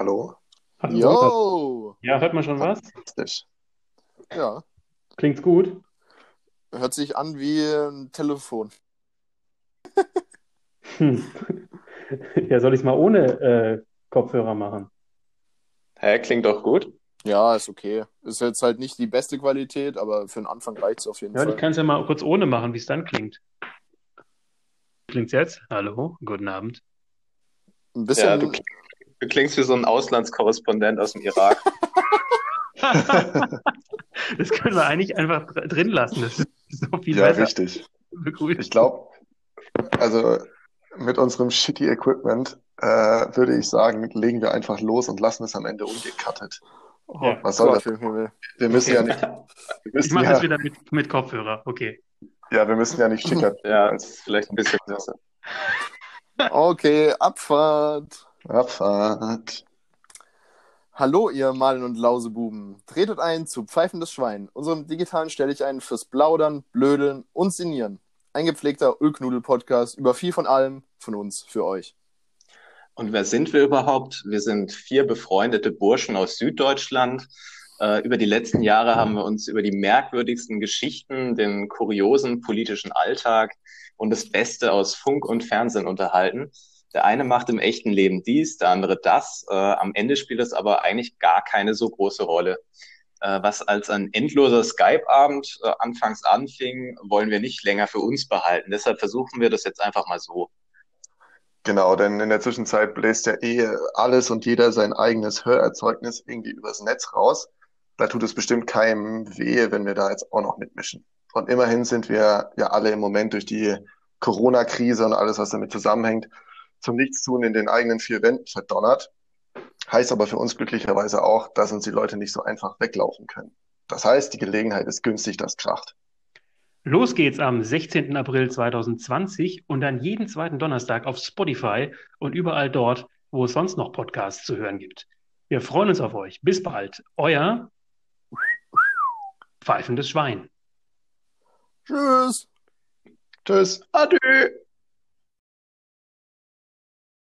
Hallo? Hallo. Yo! Ja, hört man schon was? Fantastisch. Ja, Klingt's gut? hört sich an wie ein Telefon. Hm. Ja, soll ich es mal ohne äh, Kopfhörer machen? Hä, klingt doch gut. Ja, ist okay. Ist jetzt halt nicht die beste Qualität, aber für den Anfang reicht es auf jeden Ja, ich Fall. kann es ja mal kurz ohne machen, wie es dann klingt. Klingt's jetzt? Hallo, guten Abend. Ein Ja, bisschen, du, du klingst wie so ein Auslandskorrespondent aus dem Irak. Das können wir eigentlich einfach dr- drin lassen. Das ist so viel Ja, besser. richtig. Begrüßt. Ich glaube, also mit unserem shitty Equipment äh, würde ich sagen, legen wir einfach los und lassen es am Ende ungecuttet. oh Ja, Was soll Gott das? Wir müssen ja nicht, wir Ich mache ja, das wieder mit, mit Kopfhörer. Okay. ja, wir müssen ja nicht schicker Ja, das ist vielleicht ein bisschen besser. Okay, Abfahrt. Abfahrt. Hallo, ihr Malen- und Lausebuben. Tretet ein zu Pfeifendes Schwein, unserem digitalen Stelldichein fürs Plaudern, Blödeln und Sinieren. Ein gepflegter Ulknudel-Podcast über viel von allem, von uns für euch. Und wer sind wir überhaupt? Wir sind vier befreundete Burschen aus Süddeutschland. Äh, über die letzten Jahre haben wir uns über die merkwürdigsten Geschichten, den kuriosen politischen Alltag und das Beste aus Funk und Fernsehen unterhalten. Der eine macht im echten Leben dies, der andere das. Äh, am Ende spielt es aber eigentlich gar keine so große Rolle. Äh, was als ein endloser Skype-Abend äh, anfangs anfing, wollen wir nicht länger für uns behalten. Deshalb versuchen wir das jetzt einfach mal so. Genau, denn in der Zwischenzeit bläst ja eh alles und jeder sein eigenes Hörerzeugnis irgendwie übers Netz raus. Da tut es bestimmt keinem weh, wenn wir da jetzt auch noch mitmischen. Und immerhin sind wir ja alle im Moment durch die Corona-Krise und alles, was damit zusammenhängt, zum Nichtstun in den eigenen vier Wänden verdonnert. Heißt aber für uns glücklicherweise auch, dass uns die Leute nicht so einfach weglaufen können. Das heißt, die Gelegenheit ist günstig, das kracht. Los geht's am 16. April 2020 und dann jeden zweiten Donnerstag auf Spotify und überall dort, wo es sonst noch Podcasts zu hören gibt. Wir freuen uns auf euch. Bis bald. Euer pfeifendes Schwein. Tschüss! Tschüss. Adieu!